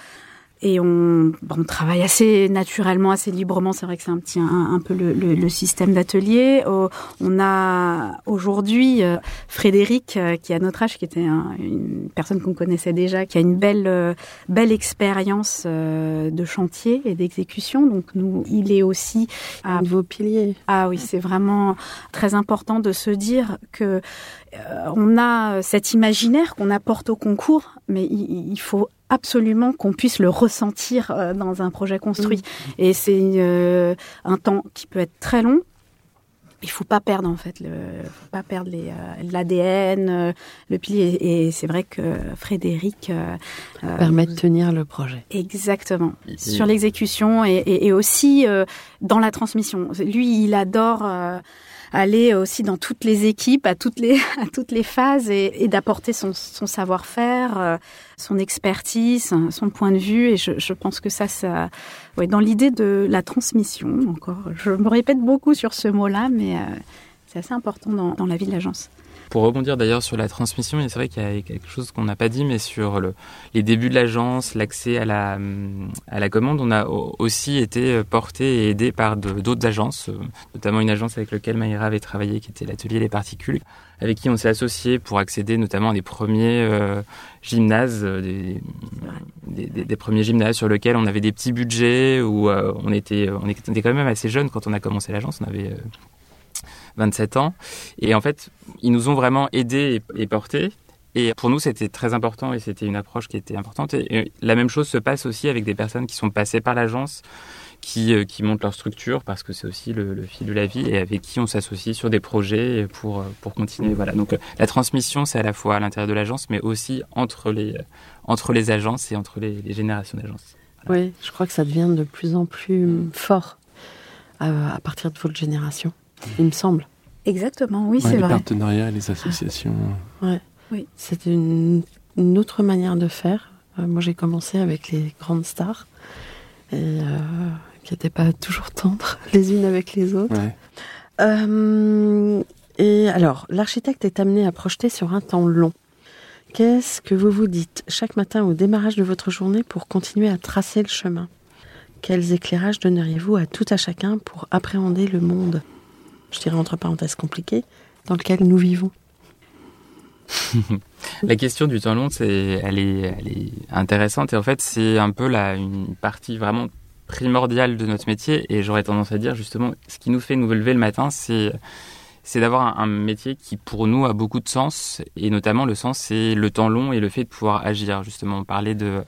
Et on, on, travaille assez naturellement, assez librement. C'est vrai que c'est un petit un, un peu le, le, le système d'atelier. Oh, on a aujourd'hui euh, Frédéric, euh, qui a notre âge, qui était un, une personne qu'on connaissait déjà, qui a une belle euh, belle expérience de chantier et d'exécution. Donc nous, il est aussi à, un nouveau pilier. Ah oui, c'est vraiment très important de se dire que on a cet imaginaire qu'on apporte au concours, mais il, il faut absolument qu'on puisse le ressentir euh, dans un projet construit. Mmh. Et c'est euh, un temps qui peut être très long. Il faut pas perdre en fait, le, faut pas perdre euh, l'ADN, euh, le pilier. Et c'est vrai que Frédéric euh, permet de tenir le projet. Exactement. Sur l'exécution et, et, et, aussi dans la transmission. Lui, il adore aller aussi dans toutes les équipes, à toutes les, à toutes les phases et, et d'apporter son, son savoir-faire, euh, son expertise, son point de vue. Et je, pense que ça, ça, ouais, dans l'idée de la transmission, encore, je me répète beaucoup sur ce mot-là, mais euh, c'est assez important dans, dans la vie de l'agence. Pour rebondir d'ailleurs sur la transmission, c'est vrai qu'il y a quelque chose qu'on n'a pas dit, mais sur le, les débuts de l'agence, l'accès à la, commande, on a aussi été porté et aidé par d'autres agences, notamment une agence avec laquelle Maïra avait travaillé, qui était l'atelier Les Particules, avec qui on s'est associé pour accéder notamment à des premiers euh, gymnases, des, des, premiers gymnases sur lesquels on avait des petits budgets, où euh, on, était, quand même assez jeunes quand on a commencé l'agence, on avait... Euh, 27 ans. Et en fait, ils nous ont vraiment aidés et, et portés. Et pour nous, c'était très important et c'était une approche qui était importante. Et, la même chose se passe aussi avec des personnes qui sont passées par l'agence, qui, euh, qui montent leur structure parce que c'est aussi le, fil de la vie et avec qui on s'associe sur des projets pour, pour continuer. Voilà. Donc euh, la transmission, c'est à la fois à l'intérieur de l'agence, mais aussi entre les, entre les agences et entre les, générations d'agences. Voilà. Oui, je crois que ça devient de plus en plus fort à partir de votre génération il me semble. Exactement, oui, ouais, c'est vrai. Les partenariats, les associations. Ouais. Oui. C'est une, une, autre manière de faire. Euh, moi, j'ai commencé avec les grandes stars, et, euh, qui n'étaient pas toujours tendres les unes avec les autres. Ouais. Euh, et alors, l'architecte est amené à projeter sur un temps long. Qu'est-ce que vous vous dites chaque matin au démarrage de votre journée pour continuer à tracer le chemin? Quels éclairages donneriez-vous à tout à chacun pour appréhender le monde? Je dirais entre parenthèses compliqué, dans lequel nous vivons. la question du temps long, c'est, elle est, elle est intéressante et en fait, c'est un peu la, une partie vraiment primordiale de notre métier et j'aurais tendance à dire justement, ce qui nous fait nous lever le matin, c'est, c'est d'avoir un, métier qui pour nous a beaucoup de sens et notamment le sens, c'est le temps long et le fait de pouvoir agir. Justement, on parlait de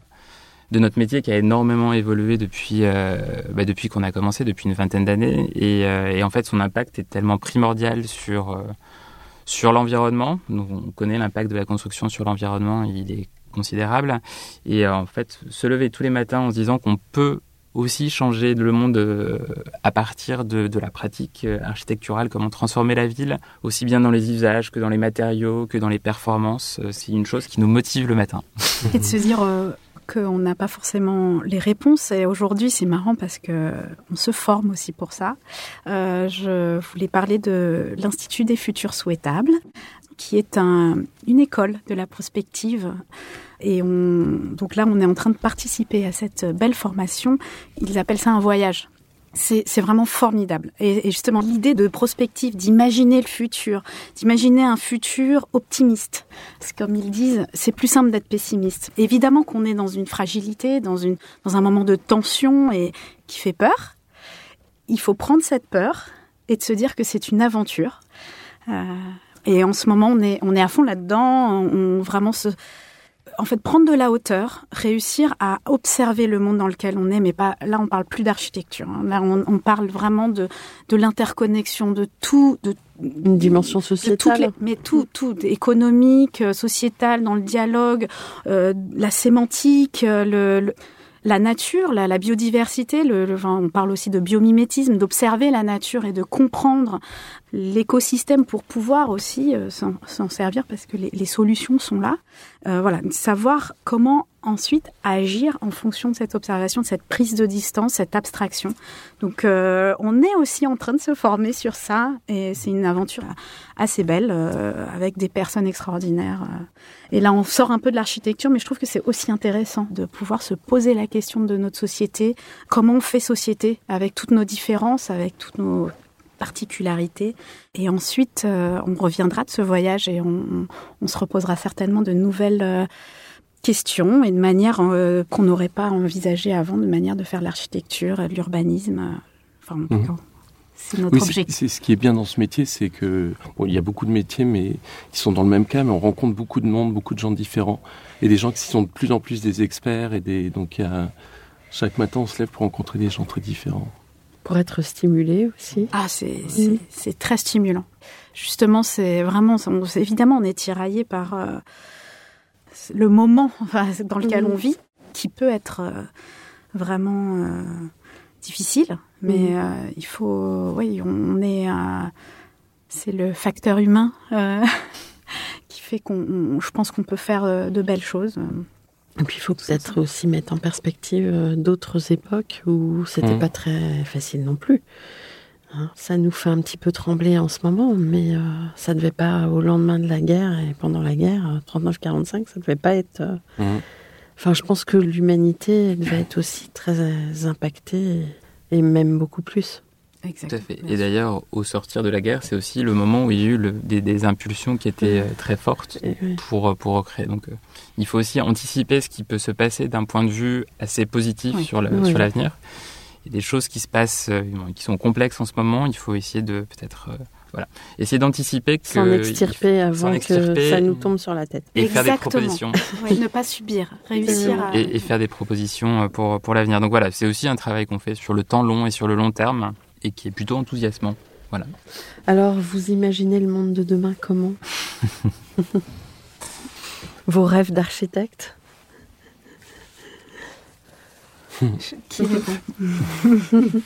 de notre métier qui a énormément évolué depuis, euh, bah depuis qu'on a commencé, depuis une vingtaine d'années. Et, euh, en fait, son impact est tellement primordial sur, euh, sur l'environnement. On connaît l'impact de la construction sur l'environnement, il est considérable. Et en fait, se lever tous les matins en se disant qu'on peut aussi changer le monde à partir de, la pratique architecturale, comment transformer la ville, aussi bien dans les usages que dans les matériaux, que dans les performances. C'est une chose qui nous motive le matin. Et de se dire, qu'on n'a pas forcément les réponses. Et aujourd'hui, c'est marrant parce que on se forme aussi pour ça. Euh, je voulais parler de l'Institut des futurs souhaitables, qui est un, une école de la prospective. Et on, donc là, on est en train de participer à cette belle formation. Ils appellent ça un voyage c'est vraiment formidable. Et, justement, l'idée de prospective, d'imaginer le futur, d'imaginer un futur optimiste. Parce que comme ils disent, c'est plus simple d'être pessimiste. Évidemment qu'on est dans une fragilité, dans, un moment de tension et qui fait peur. Il faut prendre cette peur et de se dire que c'est une aventure. Euh, et en ce moment, on est, à fond là-dedans. On vraiment se en fait prendre de la hauteur, réussir à observer le monde dans lequel on est, mais pas là on parle plus d'architecture. Hein, là on, on, parle vraiment de de l'interconnexion de tout, de une dimension sociétale, les, mais tout, tout économique, sociétal, dans le dialogue, euh, la sémantique, le, le la nature, la, biodiversité, on parle aussi de biomimétisme, d'observer la nature et de comprendre l'écosystème pour pouvoir aussi euh, s'en servir parce que les, les, solutions sont là. Euh, voilà, savoir comment ensuite agir en fonction de cette observation, de cette prise de distance, cette abstraction. Donc euh, on est aussi en train de se former sur ça et c'est une aventure assez belle euh, avec des personnes extraordinaires. Et là on sort un peu de l'architecture mais je trouve que c'est aussi intéressant de pouvoir se poser la question de notre société, comment on fait société avec toutes nos différences, avec toutes nos particularités? Et ensuite, euh, on reviendra de ce voyage et on, on, se reposera certainement de nouvelles questions et de manière euh, qu'on n'aurait pas envisagé avant, de manière de faire l'architecture, l'urbanisme. Enfin, mhm. c'est notre objectif. C'est ce qui est bien dans ce métier, c'est que bon, il y a beaucoup de métiers, mais qui sont dans le même cas, mais on rencontre beaucoup de monde, beaucoup de gens différents, et des gens qui sont de plus en plus des experts et des donc il y a, chaque matin on se lève pour rencontrer des gens très différents. Pour être stimulé aussi. Ah, c'est c'est très stimulant. Justement, c'est vraiment, évidemment, on est tiraillé par euh, le moment dans lequel on vit, qui peut être euh, vraiment euh, difficile, mais euh, il faut, oui, on est, c'est le facteur humain qui fait qu'on, je pense qu'on peut faire de belles choses. Et puis il faut peut-être aussi mettre en perspective d'autres époques où c'était mmh. pas très facile non plus. Hein, ça nous fait un petit peu trembler en ce moment, mais euh, ça devait pas, au lendemain de la guerre et pendant la guerre, 39-45, euh, ça devait pas être. Euh, mmh. Enfin, je pense que l'humanité devait être aussi très impactée et même beaucoup plus. Exactement. Tout à fait. Et d'ailleurs, au sortir de la guerre, c'est aussi le moment où il y a eu le, des, impulsions qui étaient très fortes pour, pour recréer. Donc, il faut aussi anticiper ce qui peut se passer d'un point de vue assez positif sur l'avenir il y a des choses qui se passent, euh, qui sont complexes en ce moment. Il faut essayer de peut-être euh, voilà, essayer d'anticiper que s'en extirper avant que ça nous tombe sur la tête et faire des propositions. ne pas subir, réussir à... et, faire des propositions euh, pour pour l'avenir. Donc voilà, c'est aussi un travail qu'on fait sur le temps long et sur le long terme et qui est plutôt enthousiasmant. Voilà. Alors, vous imaginez le monde de demain comment? Vos rêves d'architecte? Qui répond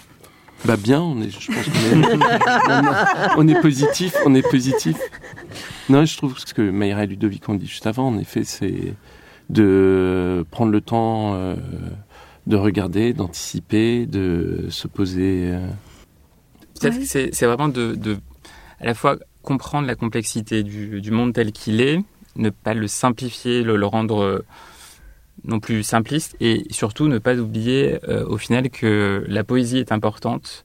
Bah bien, on est, je pense qu'on est, on est positif, on est positif. Non, je trouve ce que Mayra et Ludovic ont dit juste avant, en effet, c'est de prendre le temps euh, de regarder, d'anticiper, de se poser. Euh. Peut-être que c'est vraiment de, de, à la fois comprendre la complexité du, du monde tel qu'il est, ne pas le simplifier, le, le rendre non plus simpliste et surtout ne pas oublier euh, au final que la poésie est importante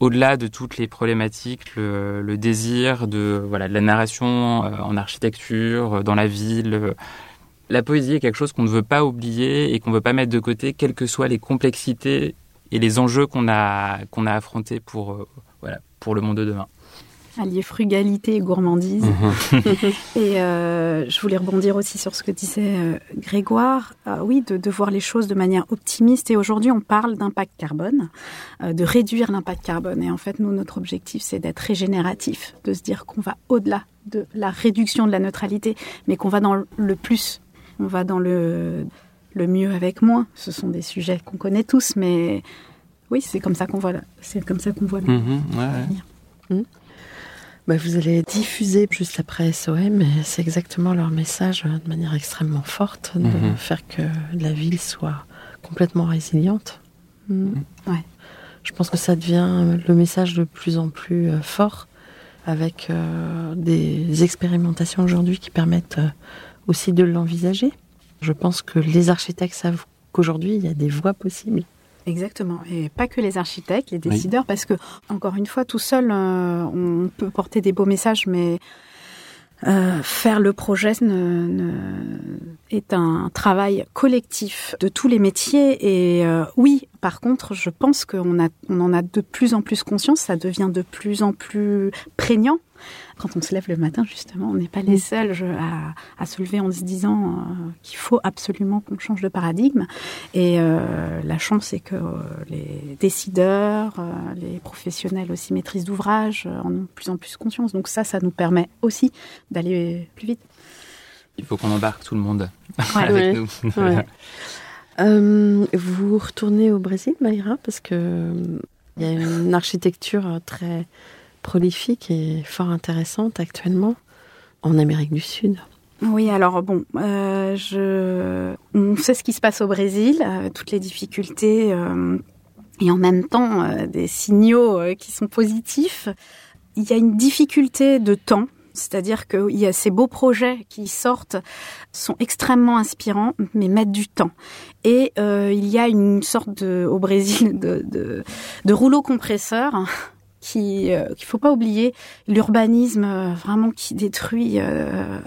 au-delà de toutes les problématiques, le, désir de voilà de la narration euh, en architecture, euh, dans la ville. La poésie est quelque chose qu'on ne veut pas oublier et qu'on ne veut pas mettre de côté, quelles que soient les complexités et les enjeux qu'on a a affrontés pour voilà pour le monde de demain allier frugalité et gourmandise. Mhm. et euh, je voulais rebondir aussi sur ce que disait euh, Grégoire, euh, oui, de, voir les choses de manière optimiste. Et aujourd'hui, on parle d'impact carbone, de réduire l'impact carbone. Et en fait, nous, notre objectif, c'est d'être régénératif, de se dire qu'on va au-delà de la réduction de la neutralité, mais qu'on va dans le plus, on va dans le, le mieux avec moins. Ce sont des sujets qu'on connaît tous, mais oui, c'est comme ça qu'on voit, c'est comme ça qu'on voit. Mmh. Bah, vous allez diffuser juste après SOM, et c'est exactement leur message euh, de manière extrêmement forte, de mhm. faire que la ville soit complètement résiliente. Mm. Ouais. Je pense que ça devient le message de plus en plus euh, fort avec euh, des expérimentations aujourd'hui qui permettent aussi de l'envisager. Je pense que les architectes savent qu'aujourd'hui, il y a des voies possibles. Exactement, et pas que les architectes, les décideurs, parce que encore une fois, tout seul, euh, on peut porter des beaux messages, mais euh, faire le projet ne, est un travail collectif de tous les métiers. Et euh, oui, par contre, je pense qu'on on en a de plus en plus conscience, ça devient de plus en plus prégnant quand on se lève le matin, justement, on n'est pas les seuls à, se lever en se disant euh, qu'il faut absolument qu'on change de paradigme. Et euh, la chance, c'est que euh, les décideurs, les professionnels aussi maîtrise d'ouvrage en ont de plus en plus conscience. Donc ça, ça nous permet aussi d'aller plus vite. Il faut qu'on embarque tout le monde avec nous. vous retournez au Brésil, Maïra, parce que il y a une architecture très prolifique et fort intéressante actuellement en Amérique du Sud. Oui, alors bon, euh, je... on sait ce qui se passe au Brésil, euh, toutes les difficultés euh, et en même temps des signaux qui sont positifs. Il y a une difficulté de temps, c'est-à-dire qu'il y a ces beaux projets qui sortent, sont extrêmement inspirants, mais mettent du temps. Et il y a une sorte de, au Brésil de, de rouleau compresseur qui euh, qu'il faut pas oublier l'urbanisme euh, vraiment qui détruit euh,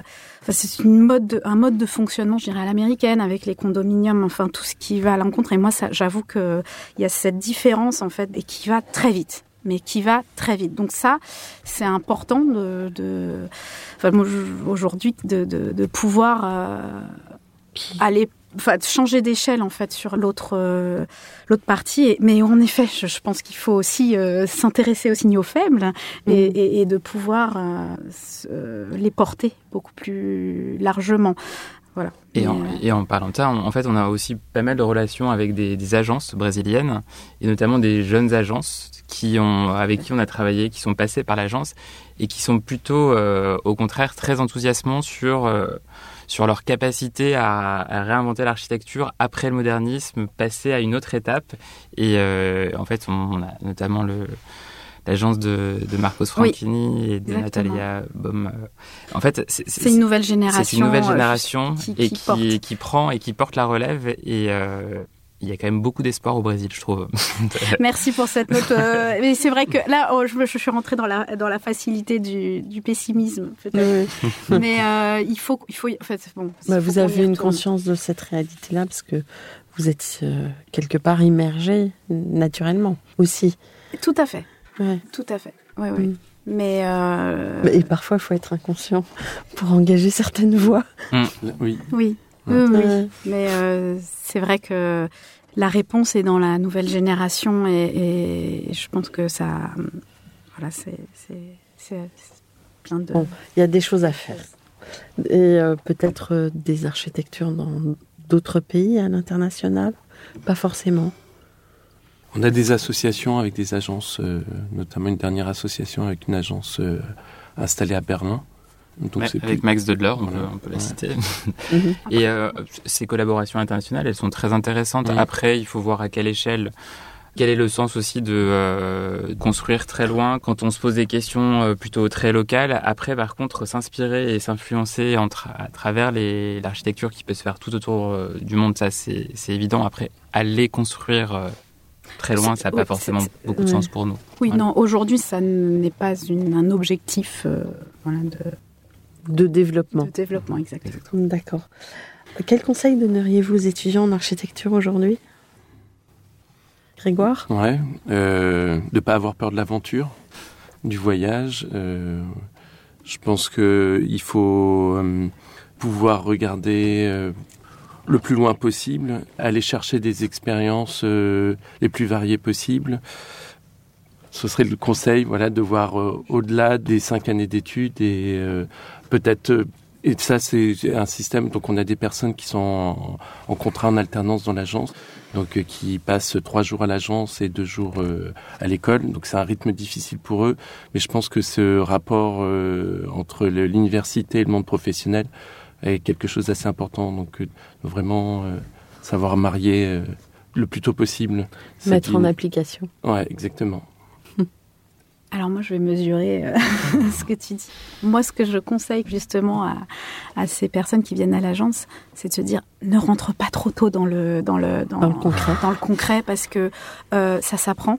enfin, c'est une mode de, un mode de fonctionnement je dirais à l'américaine avec les condominiums enfin tout ce qui va à l'encontre et moi ça j'avoue que il y a cette différence en fait et qui va très vite mais qui va très vite. Donc ça, c'est important de, enfin, aujourd'hui de, de, de pouvoir euh, aller, enfin, de changer d'échelle en fait sur l'autre euh, l'autre partie. Mais en effet, je, je pense qu'il faut aussi euh, s'intéresser aux signaux faibles et, et- et de pouvoir euh, les porter beaucoup plus largement. Voilà. Et en, et en parlant de ça, on- en fait, on a aussi pas mal de relations avec des, des agences brésiliennes, et notamment des jeunes agences qui ont, avec qui on a travaillé, qui sont passées par l'agence, et qui sont plutôt, au contraire, très enthousiasmants sur, sur leur capacité à, à réinventer l'architecture après le modernisme, passer à une autre étape. Et euh, en fait, on, on a notamment le l'agence de, de Marcos Franchini et de exactement. Natalia Baum. En fait, c'est une nouvelle génération. c'est une nouvelle euh, génération qui- et qui qui prend et qui porte la relève et euh, il y a quand même beaucoup d'espoir au Brésil, je trouve. Merci pour cette note. euh, mais c'est vrai que là, oh, je, suis rentrée dans la, dans la facilité du, du pessimisme, peut-être. Oui, oui. Mais euh, il faut, il faut, en fait, bon. Bah, vous avez une conscience de cette réalité-là parce que vous êtes euh, quelque part immergé naturellement aussi. Tout à fait, Ouais. tout à fait. Oui, oui. Mm. Mais euh, Et parfois, il faut être inconscient pour engager certaines voies. Oui. oui, oui. Mais euh, c'est vrai que la réponse est dans la nouvelle génération et, et je pense que ça, voilà, c'est, plein de. Bon. Il y a des choses à faire. Et euh, peut-être euh, des architectures dans d'autres pays à l'international? Pas forcément. On a des associations avec des agences, euh, notamment une dernière association avec une agence euh, installée à Berlin. Donc avec plus- Max Dodler, on, Voilà. on peut la Ouais. citer. Mhm. Et euh, ces collaborations internationales, elles sont très intéressantes. Mhm. Après, il faut voir à quelle échelle. Quel est le sens aussi de euh, construire très loin quand on se pose des questions euh, plutôt très locales Après, par contre, s'inspirer et s'influencer à travers l'architecture qui peut se faire tout autour euh, du monde, ça c'est évident. Après, aller construire euh, très loin, ça n'a pas forcément beaucoup de sens pour nous. Oui, non, aujourd'hui, ça n'est pas une- un objectif euh, voilà, de, De développement. de développement, exactement. D'accord. Quel conseil donneriez-vous aux étudiants en architecture aujourd'hui? Grégoire? Ouais, euh, de pas avoir peur de l'aventure, du voyage. euh, je pense que il faut euh, pouvoir regarder euh, le plus loin possible, aller chercher des expériences euh, les plus variées possibles. Ce serait le conseil, voilà, de voir euh, au-delà des cinq années d'études et euh, peut-être. euh, et ça, c'est un système. Donc, on a des personnes qui sont en, en contrat en alternance dans l'agence donc euh, qui passent trois jours à l'agence et deux jours euh, à l'école. Donc c'est un rythme difficile pour eux, mais je pense que ce rapport euh, entre l'université et le monde professionnel est quelque chose d'assez important. Donc vraiment savoir marier le plus tôt possible. Mettre en application. Ouais, exactement. Alors moi, je vais mesurer euh, ce que tu dis. Moi, ce que je conseille justement à, à ces personnes qui viennent à l'agence, c'est de se dire ne rentre pas trop tôt dans le dans le Dans le concret. dans le concret parce que euh, ça s'apprend.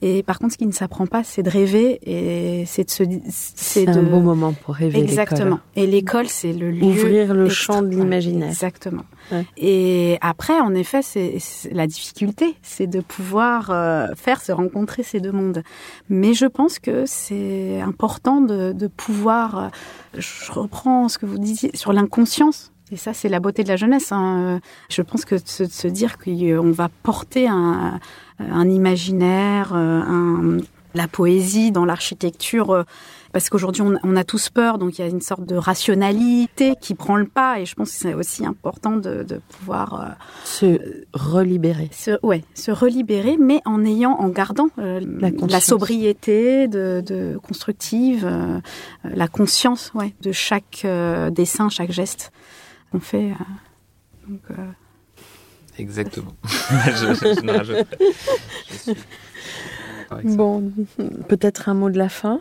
Et par contre, ce qui ne s'apprend pas, c'est de rêver et c'est de se C'est de un bon moment pour rêver exactement. Et l'école, c'est le lieu Ouvrir le extra- champ de l'imaginaire. Exactement. Ouais. Et après, en effet, c'est la difficulté, c'est de pouvoir euh, faire se rencontrer ces deux mondes. Mais je pense que c'est important de, de pouvoir. euh, Je reprends ce que vous disiez sur l'inconscience. Et ça, c'est la beauté de la jeunesse. hein. Je pense que de de se dire qu'on va porter un, un imaginaire, euh, un, la poésie dans l'architecture euh, parce qu'aujourd'hui on, a tous peur, donc il y a une sorte de rationalité qui prend le pas, et je pense que c'est aussi important de, pouvoir euh, se relibérer. Se, ouais, se relibérer, mais en ayant, en gardant euh, la, sobriété de, constructive, la conscience, ouais, de chaque dessin, chaque geste qu'on fait. Exactement. je, pas. Bon, peut-être un mot de la fin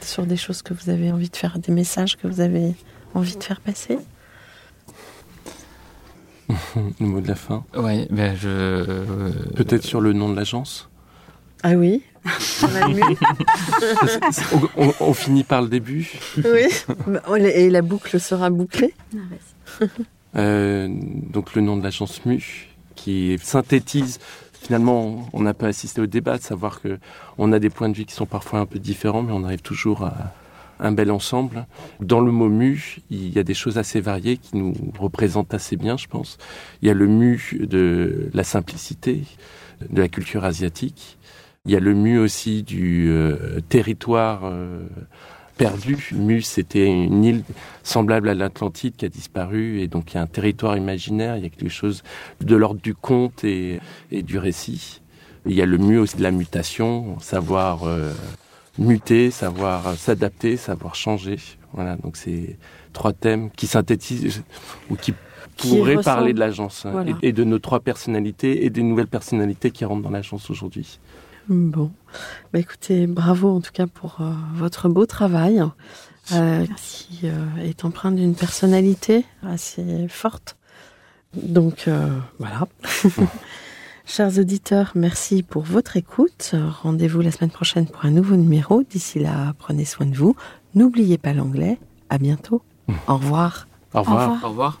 sur des choses que vous avez envie de faire, des messages que vous avez envie de faire passer Le mot de la fin Oui, ben je. Euh, peut-être sur le nom de l'agence Ah oui on, on, finit par le début. Oui, et la boucle sera bouclée. Ah, euh, donc le nom de l'agence MU, qui synthétise finalement, on n'a pas assisté au débat de savoir que on a des points de vue qui sont parfois un peu différents, mais on arrive toujours à un bel ensemble. Dans le mot mu, il y a des choses assez variées qui nous représentent assez bien, je pense. Il y a le mu de la simplicité, de la culture asiatique. Il y a le mu aussi du euh, territoire euh, perdu. Mus, c'était une île semblable à l'Atlantide qui a disparu, et donc il y a un territoire imaginaire, il y a quelque chose de l'ordre du conte et, du récit. Il y a le mu aussi de la mutation, savoir euh, muter, savoir s'adapter, savoir changer. Voilà, donc c'est trois thèmes qui synthétisent ou qui pourraient parler de l'agence hein, et, de nos trois personnalités et des nouvelles personnalités qui rentrent dans l'agence aujourd'hui. Bon, bah écoutez, bravo en tout cas pour euh, votre beau travail euh, qui euh, est empreint d'une personnalité assez forte. Donc voilà. Chers auditeurs, merci pour votre écoute. Rendez-vous la semaine prochaine pour un nouveau numéro. D'ici là, prenez soin de vous. N'oubliez pas l'anglais. À bientôt. Au revoir. Au revoir. Au revoir.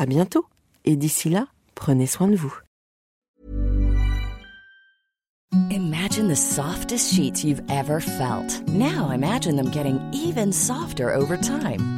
À bientôt et d'ici là, prenez soin de vous. Imagine the softest sheets you've ever felt. Now imagine them getting even softer over time.